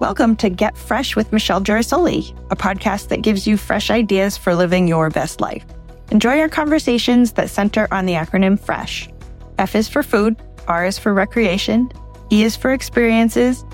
Welcome to Get Fresh with Michelle Girasoli, a podcast that gives you fresh ideas for living your best life. Enjoy our conversations that center on the acronym FRESH. F is for food, R is for recreation, E is for experiences,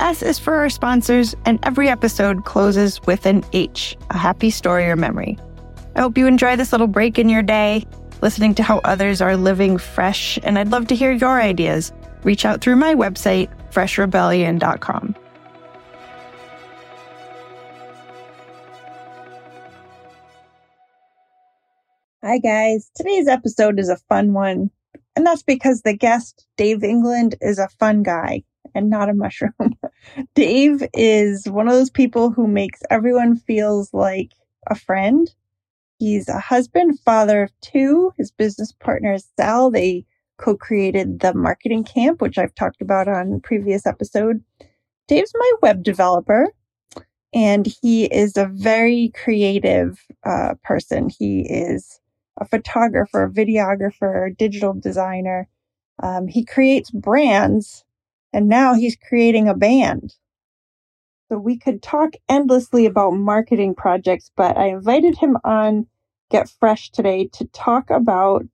S is for our sponsors, and every episode closes with an H, a happy story or memory. I hope you enjoy this little break in your day, listening to how others are living fresh, and I'd love to hear your ideas. Reach out through my website, freshrebellion.com. Hi, guys. Today's episode is a fun one, and that's because the guest, Dave Englund, is a fun guy and not a mushroom. Dave is one of those people who makes everyone feels like a friend. He's a husband, father of two. His business partner is Sal. They co-created the marketing camp, which I've talked about on previous episode. Dave's my web developer and he is a very creative uh, person. He is a photographer, a videographer, digital designer. Um, he creates brands and now he's creating a band. So we could talk endlessly about marketing projects, but I invited him on Get Fresh today to talk about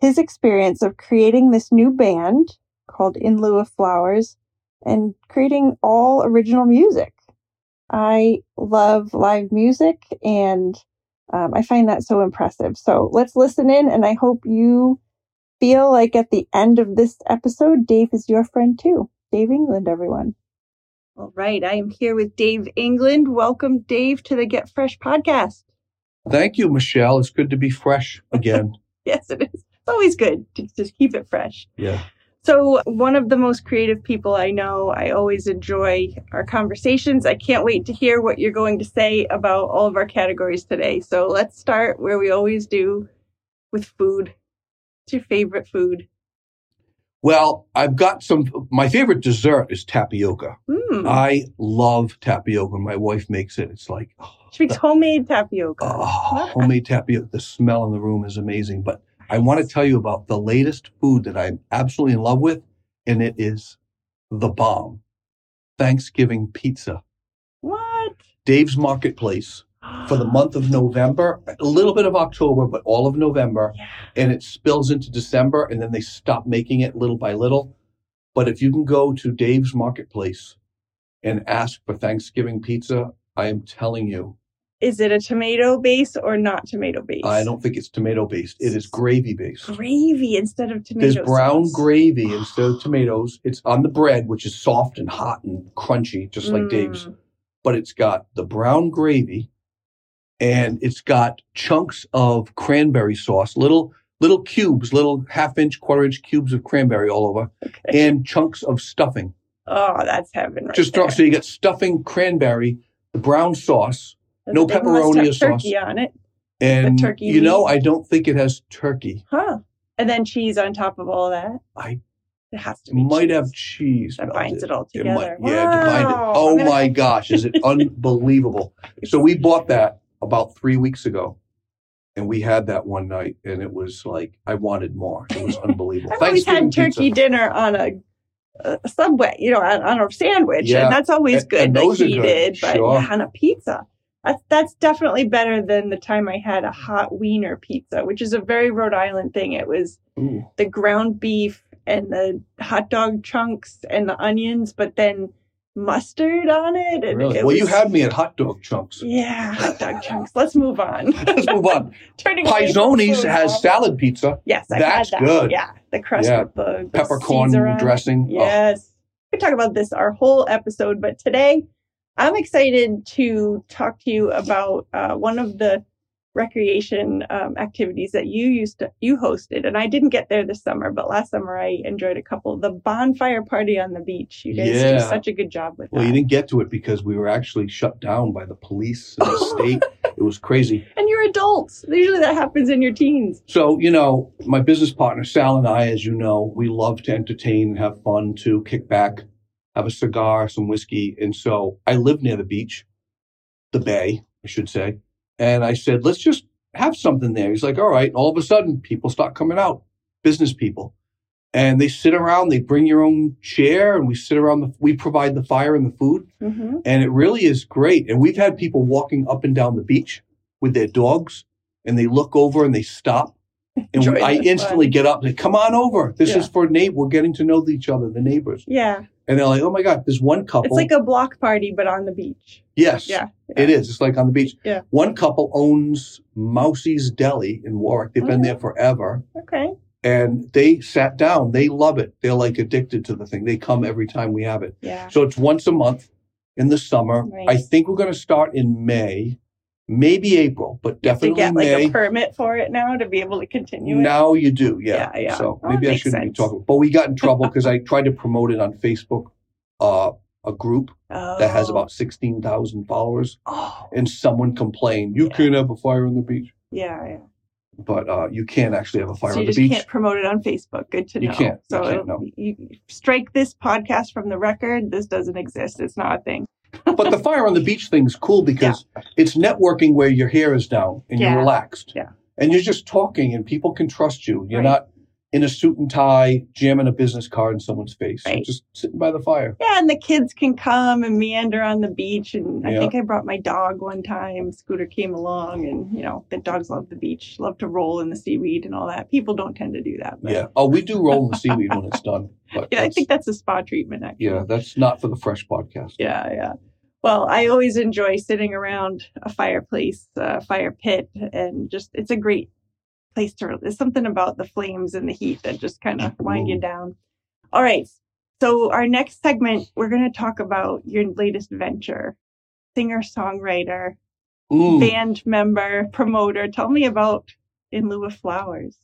his experience of creating this new band called In Lieu of Flowers and creating all original music. I love live music and um, I find that so impressive. So let's listen in, and I hope you feel like at the end of this episode, Dave is your friend too. Dave Englund, everyone. All right. I am here with Dave Englund. Welcome, Dave, to the Get Fresh podcast. Thank you, Michelle. It's good to be fresh again. yes, it is. It's always good to just keep it fresh. Yeah. So, one of the most creative people I know, I always enjoy our conversations. I can't wait to hear what you're going to say about all of our categories today. So, let's start where we always do with food. What's your favorite food? Well, I've got some. My favorite dessert is tapioca. Mm. I love tapioca. My wife makes it. It's like oh, she makes homemade tapioca. oh, homemade tapioca. The smell in the room is amazing. But I want to tell you about the latest food that I'm absolutely in love with, and it is the bomb. Thanksgiving pizza. What? Dave's Marketplace for the month of November, a little bit of October, but all of November. Yeah. and it spills into December and then they stop making it little by little. But if you can go to Dave's Marketplace and ask for Thanksgiving pizza, I am telling you, Is it a tomato base or not tomato base? I don't think it's tomato based. It is gravy based. Gravy instead of tomatoes. There's brown sauce. gravy instead of tomatoes. It's on the bread, which is soft and hot and crunchy, just like Mm. Dave's. But it's got the brown gravy and it's got chunks of cranberry sauce, little little cubes, little half inch, quarter inch cubes of cranberry all over, Okay. and chunks of stuffing. Oh, that's heaven right Just there. so you get stuffing, cranberry, the brown sauce, no pepperoni sauce. turkey on it, and turkey you know. I don't think it has turkey. huh? And then cheese on top of all that. I It has to be. might cheese. have cheese. that binds it all It together. might- yeah, to bind it. Oh gonna- my gosh, is it unbelievable? So we bought that about three weeks ago, and we had that one night, and it was like I wanted more. It was unbelievable. I've always had turkey pizza. dinner on a, a subway, you know, on, on a sandwich, Yeah. and that's always And- good. and like those are he good, did, but sure. yeah, on a pizza. That's, that's definitely better than the time I had a hot wiener pizza, which is a very Rhode Island thing. It was Ooh. the ground beef and the hot dog chunks and the onions, but then mustard on it. And Really? it Well, you had me at hot dog chunks. Yeah, hot dog chunks. Let's move on. Let's move on. Turning Pizonis has now. salad pizza, Yes, I've That's had that. good. Yeah, the crust Yeah. with the, the peppercorn Caesar on it. dressing. Oh, Yes. We could talk about this our whole episode, but today I'm excited to talk to you about uh, one of the recreation um, activities that you used to you hosted, and I didn't get there this summer, but last summer I enjoyed a couple. The bonfire party on the beach. You guys do such a good job with it. well, that. you didn't get to it because we were actually shut down by the police and the state. It was crazy. and you're adults. Usually that happens in your teens. So, you know, my business partner, Sal and I, as you know, we love to entertain and have fun to kick back, have a cigar, some whiskey. And so I live near the beach, the bay, I should say. And I said, let's just have something there. He's like, all right. And all of a sudden, people start coming out, business people. and they sit around. They bring your own chair, and we sit around. The, we provide the fire and the food, hmm and it really is great. And we've had people walking up and down the beach with their dogs, and they look over and they stop. And we, I instantly fun. get up and say, come on over. This Yeah. is for Nate. We're getting to know each other, the neighbors. Yeah. And they're like, oh my God, there's one couple. It's like a block party, but on the beach. yes, Yeah. it is. It's like on the beach. Yeah. One couple owns Mousie's Deli in Warwick. They've been Okay. there forever. Okay. And they sat down. They love it. They're like addicted to the thing. They come every time we have it. Yeah. So it's once a month in the summer. Nice. I think we're going to start in May, maybe April, but definitely get like May. a permit for it now to be able to continue it. Now you do, yeah. Yeah, yeah. So Oh, that maybe I shouldn't be talking, but we got in trouble because I tried to promote it on Facebook, uh, a group that has Oh. about sixteen thousand followers, Oh. and someone complained, "You Yeah. can't have a fire on the beach," Yeah. Yeah. but uh, you can't actually have a fire so on you the just beach. can't promote it on Facebook. Good to You know. can't. You So can't, it'll- no. you strike this podcast from the record. This doesn't exist. It's not a thing. But the fire on the beach thing is cool because it's networking where your hair is down and Yeah. you're relaxed. Yeah. And you're just talking and people can trust you. You're Right. not in a suit and tie jamming a business card in someone's face. You're Right. just sitting by the fire. Yeah, and the kids can come and meander on the beach. And I Yeah. think I brought my dog one time. Scooter came along, and you know the dogs love the beach, love to roll in the seaweed and all that. People don't tend to do that. But Yeah. Oh, we do roll in the seaweed when it's done. Yeah, I think that's a spa treatment. Actually. yeah, that's not for the fresh podcast. Yeah, yeah. Well, I always enjoy sitting around a fireplace, a fire pit, and just it's a great place to. There's something about the flames and the heat that just kind of wind you down. All right. So our next segment, we're going to talk about your latest venture, singer songwriter, band member, promoter. Tell me about In Lieu of Flowers.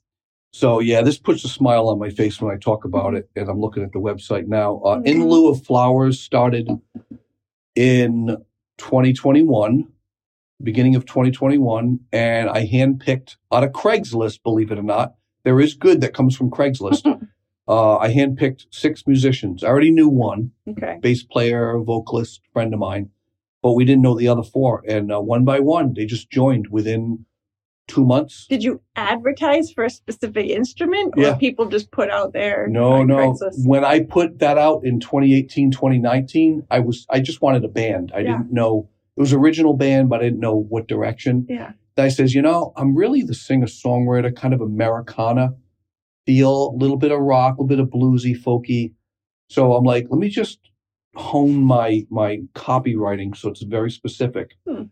So yeah, this puts a smile on my face when I talk about it, and I'm looking at the website now. Uh, In Mhm. lieu of flowers started in 2021, beginning of 2021, and I handpicked out of Craigslist. Believe it or not, there is good that comes from Craigslist. uh, I handpicked six musicians. I already knew one Okay. bass player, vocalist, friend of mine, but we didn't know the other four. And uh, one by one, they just joined within two months. Did you advertise for a specific instrument, or Yeah. people just put out there? No, no. Craigslist? When I put that out in 2018, 2019, I was I just wanted a band. I Yeah. didn't know it was original band, but I didn't know what direction. Yeah. I says, you know, I'm really the singer songwriter, kind of Americana feel, a little bit of rock, a little bit of bluesy, folky. So I'm like, let me just hone my my copywriting so it's very specific. Hmm.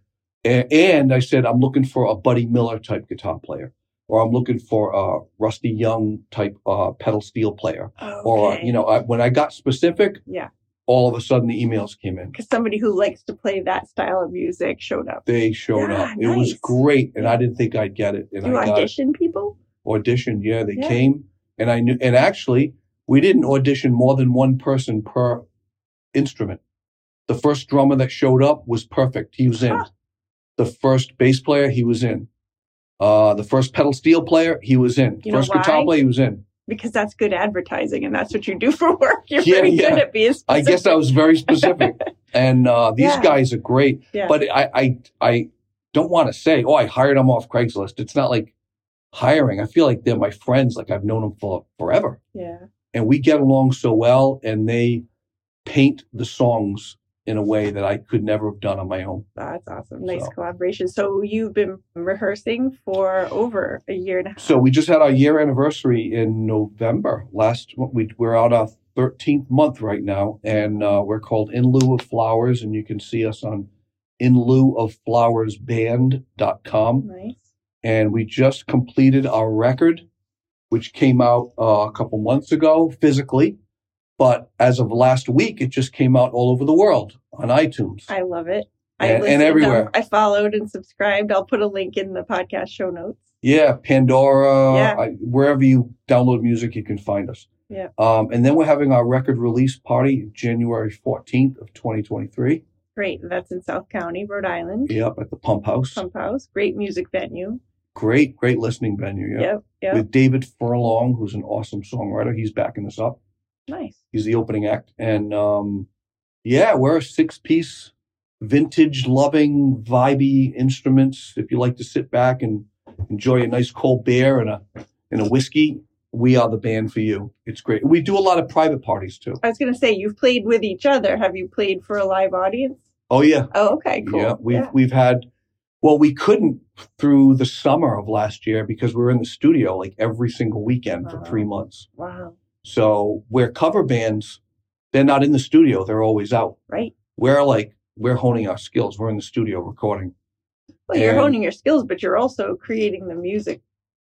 And I said, I'm looking for a Buddy Miller type guitar player, or I'm looking for a Rusty Young type uh, pedal steel player or you know I, when i got specific Yeah. all of a sudden the emails came in because somebody who likes to play that style of music showed up. they showed Yeah, up it was great and i didn't think i'd get it and you i audition people? auditioned yeah they Yeah. came and i knew and actually we didn't audition more than one person per instrument the first drummer that showed up was perfect he was in Huh. The first bass player he was in uh the first pedal steel player he was in You first guitar player he was in Because that's good advertising, and that's what you do for work. You're Yeah, very yeah. good at being i guess i was very specific and uh these Yeah. guys are great Yeah. But I, I, I don't want to say, oh, I hired them off Craigslist. It's not like hiring. I feel like they're my friends. Like I've known them for forever, yeah. and we get along so well. And they paint the songs in a way that I could never have done on my own. That's awesome. Nice So. collaboration. So you've been rehearsing for over a year and a half. So we just had our year anniversary in November. Last we we're out our 13th month right now, and uh, we're called In Lieu of Flowers, and you can see us on in lieu of flowers band.com. nice. and we just completed our record, which came out uh, a couple months ago physically. But as of last week, it just came out all over the world on iTunes. I love it. I And- and everywhere. um, I followed and subscribed. I'll put a link in the podcast show notes. yeah, Pandora, Yeah. I, wherever you download music, you can find us. Yeah. Um, and then we're having our record release party January 14th of 2023. Great. That's in South County, Rhode Island. Yep, at the Pump House. Pump House. Great music venue. Great, great listening venue. Yeah. Yep. Yep. With David Furlong, who's an awesome songwriter. He's backing us up. Nice. He's the opening act. And um, yeah, we're a six piece, vintage loving, vibey instruments. If you like to sit back and enjoy a nice cold beer and a and a whiskey, we are the band for you. It's great. We do a lot of private parties too. I was going to say you've played with each other. Have you played for a live audience? Oh yeah. Oh, okay, cool. Yeah, we've we've had. Well, we couldn't through the summer of last year because we were in the studio like every single weekend for three months. Wow. So where cover bands, they're not in the studio; they're always out. Right. We're like we're honing our skills. We're in the studio recording. Well, you're honing your skills, but you're also creating the music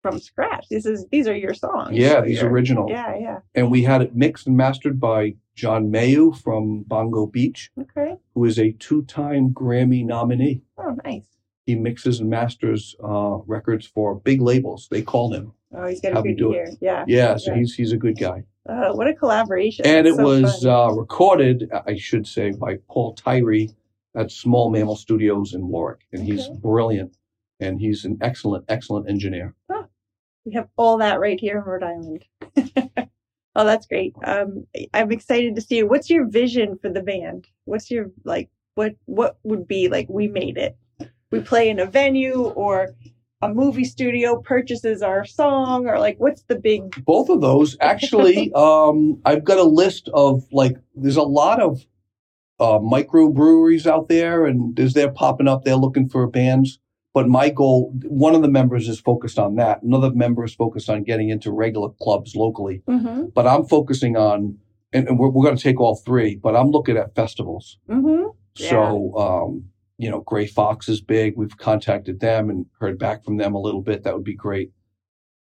from scratch. This is these are your songs. Yeah, these you're- original. Yeah, yeah. And we had it mixed and mastered by John Mayu from Bongo Beach, Okay. who is a two-time Grammy nominee. Oh, nice. He mixes and masters uh, records for big labels. They call him. Oh, he's got a good ear. Yeah. Yeah, so Yeah. he's he's a good guy. Uh, what a collaboration. And it so was uh, recorded, I should say, by Paul Tyree at Small Mammal Studios in Warwick, and he's brilliant. And he's an excellent, excellent engineer. we have all that right here in Rhode Island. oh, that's great. Um, I'm excited to see it. What's your vision for the band? What's your like? What what would be like? We made it. We play in a venue or a movie studio purchases our song or like what's the big Both of those, actually, um, I've got a list of like, there's a lot of uh, microbreweries out there, and as they're popping up, they're looking for bands. But my goal, one of the members is focused on that. Another member is focused on getting into regular clubs locally. mm-hmm, But I'm focusing on, and, and we're, we're going to take all three, but I'm looking at festivals. mm-hmm. So, um, you know, Grey Fox is big. We've contacted them and heard back from them a little bit. That would be great.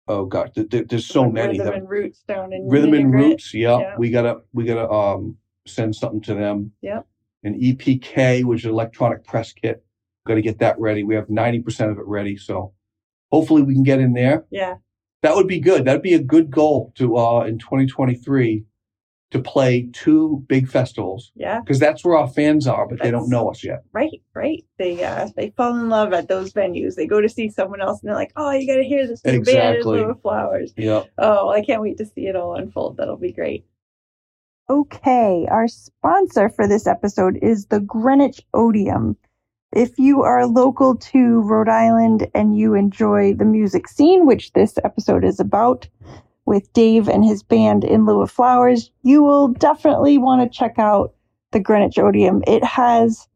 Oh God, th- th- there's so many. Rhythm that- and Roots down in Rhythm and Roots. Yeah, Yeah. we gotta we gotta um send something to them. Yep. An EPK, which is electronic press kit. Got to get that ready. We have ninety percent of it ready, so hopefully we can get in there. Yeah, That would be good. That'd be a good goal to uh in 2023 to play two big festivals yeah, because that's where our fans are, but they don't know us yet. right, right. They uh they fall in love at those venues. They go to see someone else and they're like, oh, you got to hear this new band in Exactly. lieu of flowers. Yeah. Oh, I can't wait to see it all unfold. That'll be great. Okay, our sponsor for this episode is the Greenwich Odeum. If you are local to Rhode Island and you enjoy the music scene, which this episode is about, with Dave and his band In Lieu of Flowers, you will definitely want to check out the Greenwich Odeum. It has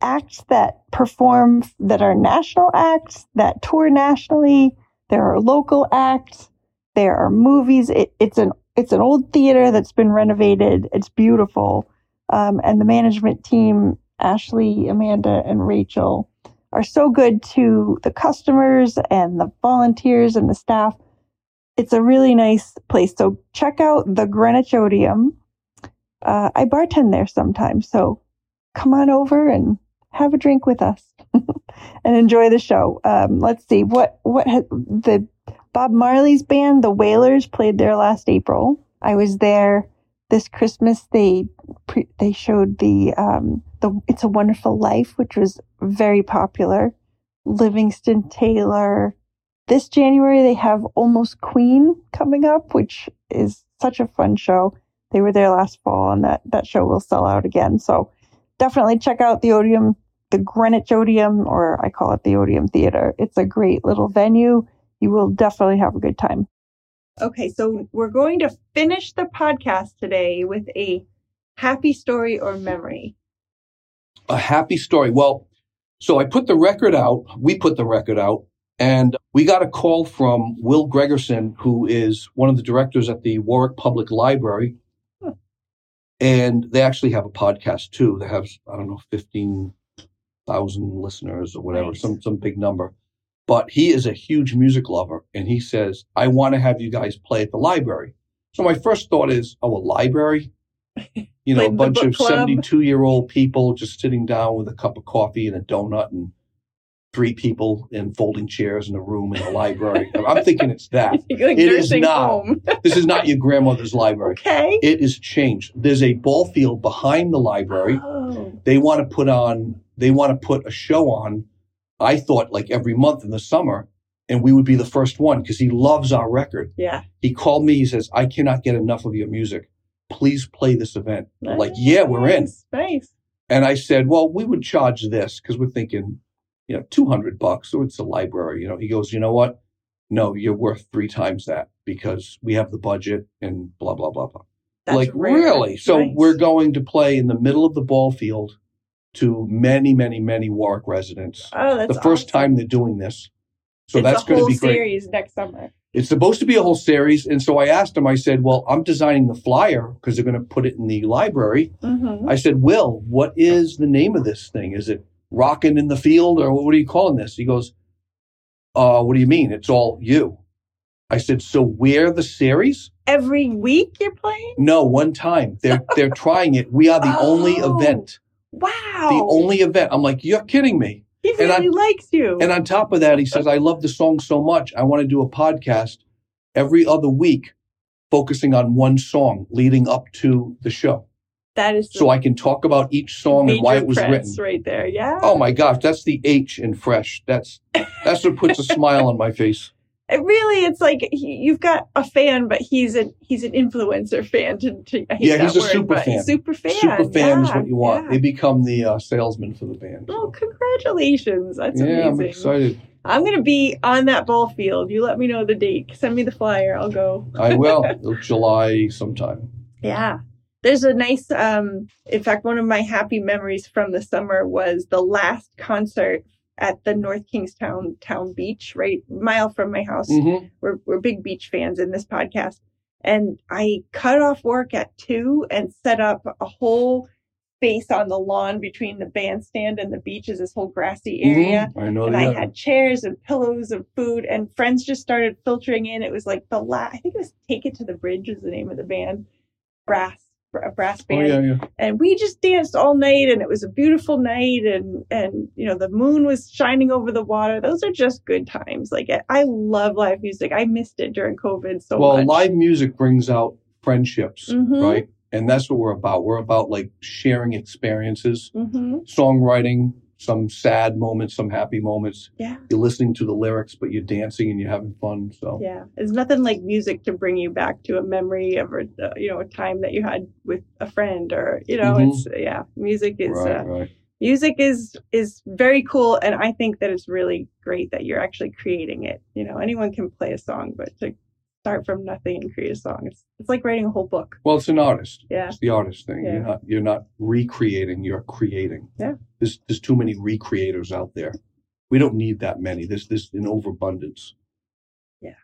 acts that perform that are national acts that tour nationally. There are local acts. There are movies. It, it's an it's an old theater that's been renovated. It's beautiful, um, and the management team, Ashley, Amanda, and Rachel, are so good to the customers and the volunteers and the staff. It's a really nice place. So check out the Greenwich Odeum. Uh, I bartend there sometimes, so come on over and have a drink with us and enjoy the show. Um, let's see what what ha- the Bob Marley's band, the Wailers, played there last April. I was there this Christmas. They pre- they showed the um, the It's a Wonderful Life, which was very popular. Livingston Taylor. This January they have Almost Queen coming up, which is such a fun show. They were there last fall, and that that show will sell out again. So definitely check out the Odeum, the Greenwich Odeum, or I call it the Odeum Theater. It's a great little venue. You will definitely have a good time. Okay, so we're going to finish the podcast today with a happy story or memory. a happy story. Well, so I put the record out. We put the record out, and we got a call from Will Gregerson, who is one of the directors at the Warwick Public Library. And they actually have a podcast too. They have, I don't know, 15,000 listeners or whatever, Nice. some, some big number. But he is a huge music lover. And he says, I want to have you guys play at the library. So my first thought is, oh, a library? You know, a bunch of 72 year old people just sitting down with a cup of coffee and a donut and three people in folding chairs in a room in the library. I'm thinking it's that. like It is not. This is not your grandmother's library. Okay. It is changed. There's a ball field behind the library. Oh, They want to put on, they want to put a show on, I thought like every month in the summer, and we would be the first one because he loves our record. yeah. He called me. He says, I cannot get enough of your music. Please play this event. I'm like, yeah, we're in. Nice, Nice. And I said, well, we would charge this because we're thinking, you know, 200 bucks. or it's a library. You know, he goes, you know what? No, you're worth three times that. because we have the budget and blah blah blah blah. That's like rare. really? So Nice. we're going to play in the middle of the ball field to many, many, many Warwick residents. Oh, that's the first awesome. time they're doing this. So it's that's going to be great. series next summer. It's supposed to be a whole series. And so I asked him, I said, well, I'm designing the flyer because they're going to put it in the library. hmm I said, Will, what is the name of this thing? Is it Rockin' in the Field or what are you calling this? He goes, uh, what do you mean? It's all you. I said, so we're the series? Every week you're playing? No, one time. They're they're trying it. We are the only Oh. event. Wow. The only event. I'm like, you're kidding me. he and really likes you. And on top of that, he says, I love the song so much. I want to do a podcast every other week focusing on one song leading up to the show. That is So I can talk about each song and why it was written. right there. Yeah. Oh my gosh, that's the H in fresh. That's that's what puts a smile on my face. It really, it's like he, you've got a fan, but he's an he's an influencer fan. To, to Yeah, that he's a word, super fan. Super fan. Super fan is what you want. yeah. They become the uh, salesman for the band. Oh, congratulations! That's yeah, I'm excited. I'm gonna be on that ball field. You let me know the date. Send me the flyer. I'll go. I will. July sometime. Yeah. There's a nice um in fact one of my happy memories from the summer was the last concert at the North Kingstown Town Beach, right mile from my house. hmm We're we're big beach fans in this podcast. And I cut off work at two and set up a whole space on the lawn between the bandstand and the beach is this whole grassy area. I know And that. I had chairs and pillows and food, and friends just started filtering in. It was like the last, I think it was Take It to the Bridge is the name of the band, brass, a brass oh band. yeah, yeah. And we just danced all night, and it was a beautiful night, and and you know the moon was shining over the water. Those are just good times. Like I- I love live music. I missed it during COVID so well, much. live music brings out friendships, Mhm. right? And that's what we're about. We're about like sharing experiences, hmm songwriting, some sad moments, some happy moments. Yeah, You're listening to the lyrics, but you're dancing and you're having fun. So yeah. There's nothing like music to bring you back to a memory of a uh, you know a time that you had with a friend, or you know, Mhm. it's yeah. Music is right, uh, right. music is is very cool and i think that it's really great that you're actually creating it you know anyone can play a song but to start from nothing and create a song it's it's like writing a whole book Well, it's an artist. yeah It's the artist thing. Yeah. You're not you're not recreating, you're creating. Yeah. There's there's too many recreators out there. We don't need that many. There's this in overabundance. Yeah.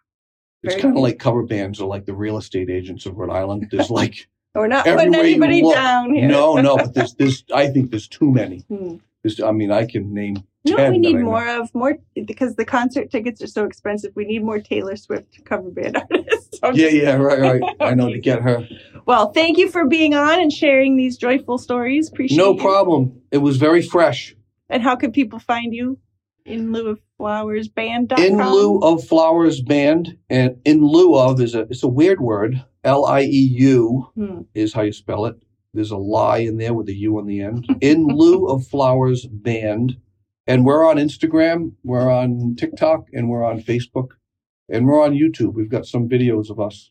It's kind of like cover bands are like the real estate agents of Rhode Island. There's like we're not putting anybody down here No, no, but there's there's I think there's too many. Hmm. There's I mean I can name you know we need more of more because the concert tickets are so expensive we need more taylor swift cover band artists I'm Yeah, yeah, right, right. I know to get her. well thank you for being on and sharing these joyful stories appreciate No you. problem. It was very fresh. and how can people find you in lieu of flowers band. In lieu of flowers band, and in lieu of is a it's a weird word. L I E U Hmm. is how you spell it. There's a lie in there with a U on the end. In lieu of flowers band, and we're on Instagram, we're on TikTok, and we're on Facebook, and we're on YouTube. We've got some videos of us.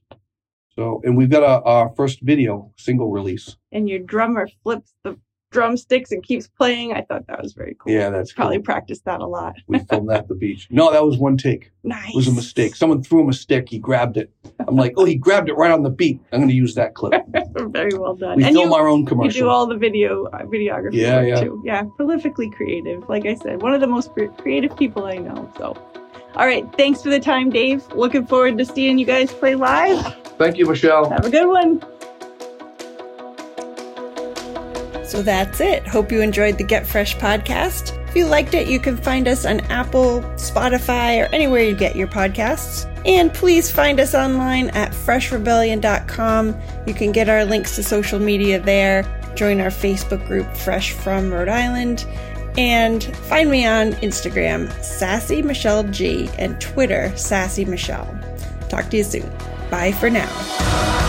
So, and we've got a, our first video single release. and your drummer flips the drumsticks and keeps playing. I thought that was very cool. Yeah, that's Probably cool. practiced that a lot. We filmed that at the beach. No, that was one take. Nice. It was a mistake. Someone threw him a stick. He grabbed it. I'm like, oh, he grabbed it right on the beat. I'm going to use that clip. very well done. We and film you, our own commercial. you do all the video uh, videography Yeah, yeah. too. Yeah, prolifically creative. Like I said, one of the most cre- creative people I know. So, all right. Thanks for the time, Dave. Looking forward to seeing you guys play live. Thank you, Michelle. Have a good one. So that's it. Hope you enjoyed the Get Fresh podcast. If you liked it, you can find us on Apple, Spotify, or anywhere you get your podcasts. And please find us online at freshrebellion.com. You can get our links to social media there. Join our Facebook group, Fresh from Rhode Island. And find me on Instagram, Sassy Michelle G, and Twitter, Sassy Michelle. Talk to you soon. Bye for now.